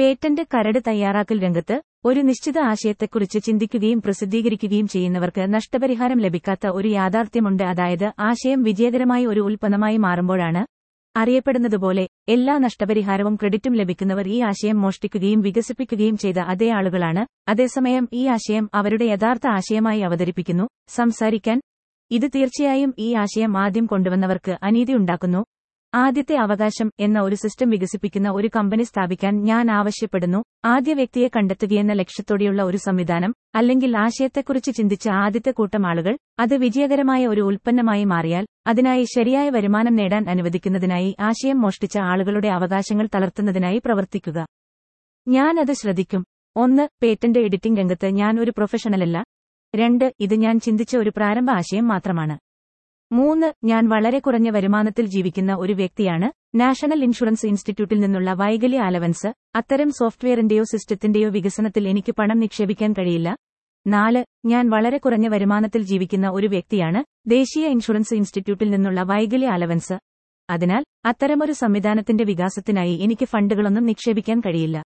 Patent കരട് തയ്യാറാക്കൽ രംഗത്ത് ഒരു നിശ്ചിത ആശയത്തെക്കുറിച്ച് ചിന്തിക്കുകയും പ്രസിദ്ധീകരിക്കുകയും ചെയ്യുന്നവർക്ക് നഷ്ടപരിഹാരം ലഭിക്കാത്ത ഒരു യാഥാർത്ഥ്യമുണ്ട്. അതായത് ആശയം വിജയകരമായി ഒരു ഉൽപ്പന്നമായി മാറുമ്പോഴാണ് അറിയപ്പെടുന്നതുപോലെ എല്ലാ നഷ്ടപരിഹാരവും ക്രെഡിറ്റും ലഭിക്കുന്നവർ ഈ ആശയം മോഷ്ടിക്കുകയും വികസിപ്പിക്കുകയും ചെയ്ത അതേ ആളുകളാണ്. അതേസമയം ഈ ആശയം അവരുടെ യഥാർത്ഥ ആശയമായി അവതരിപ്പിക്കുന്നു. സംസാരിക്കാൻ ഇത് തീർച്ചയായും ഈ ആശയം ആദ്യം കൊണ്ടുവന്നവർക്ക് അനീതി ഉണ്ടാക്കുന്നു. ആദ്യത്തെ അവകാശം എന്ന ഒരു സിസ്റ്റം വികസിപ്പിക്കുന്ന ഒരു കമ്പനി സ്ഥാപിക്കാൻ ഞാൻ ആവശ്യപ്പെടുന്നു. ആദ്യ വ്യക്തിയെ കണ്ടെത്തുകയെന്ന ലക്ഷ്യത്തോടെയുള്ള ഒരു സംവിധാനം അല്ലെങ്കിൽ ആശയത്തെക്കുറിച്ച് ചിന്തിച്ച ആദ്യത്തെ കൂട്ടം ആളുകൾ അത് വിജയകരമായ ഒരു ഉൽപ്പന്നമായി മാറിയാൽ അതിനായി ശരിയായ വരുമാനം നേടാൻ അനുവദിക്കുന്നതിനായി ആശയം മോഷ്ടിച്ച ആളുകളുടെ അവകാശങ്ങൾ തളർത്തുന്നതിനായി പ്രവർത്തിക്കുക. ഞാൻ അത് ശ്രദ്ധിക്കും. ഒന്ന് പേറ്റന്റ് എഡിറ്റിംഗ് രംഗത്ത് ഞാൻ ഒരു പ്രൊഫഷണലല്ല രണ്ട് ഇത് ഞാൻ ചിന്തിച്ച ഒരു പ്രാരംഭ ആശയം മാത്രമാണ്. മൂന്ന് ഞാൻ വളരെ കുറഞ്ഞ വരുമാനത്തിൽ ജീവിക്കുന്ന ഒരു വ്യക്തിയാണ്. നാഷണൽ ഇൻഷുറൻസ് ഇൻസ്റ്റിറ്റ്യൂട്ടിൽ നിന്നുള്ള വൈകല്യ അലവൻസ്. അത്തരം സോഫ്റ്റ്വെയറിന്റെയോ സിസ്റ്റത്തിന്റെയോ വികസനത്തിൽ എനിക്ക് പണം നിക്ഷേപിക്കാൻ കഴിയില്ല. നാല് ഞാൻ വളരെ കുറഞ്ഞ വരുമാനത്തിൽ ജീവിക്കുന്ന ഒരു വ്യക്തിയാണ്. ദേശീയ ഇൻഷുറൻസ് ഇൻസ്റ്റിറ്റ്യൂട്ടിൽ നിന്നുള്ള വൈകല്യ അലവൻസ്. അതിനാൽ അത്തരമൊരു സംവിധാനത്തിന്റെ വികാസത്തിനായി എനിക്ക് ഫണ്ടുകളൊന്നും നിക്ഷേപിക്കാൻ കഴിയില്ല.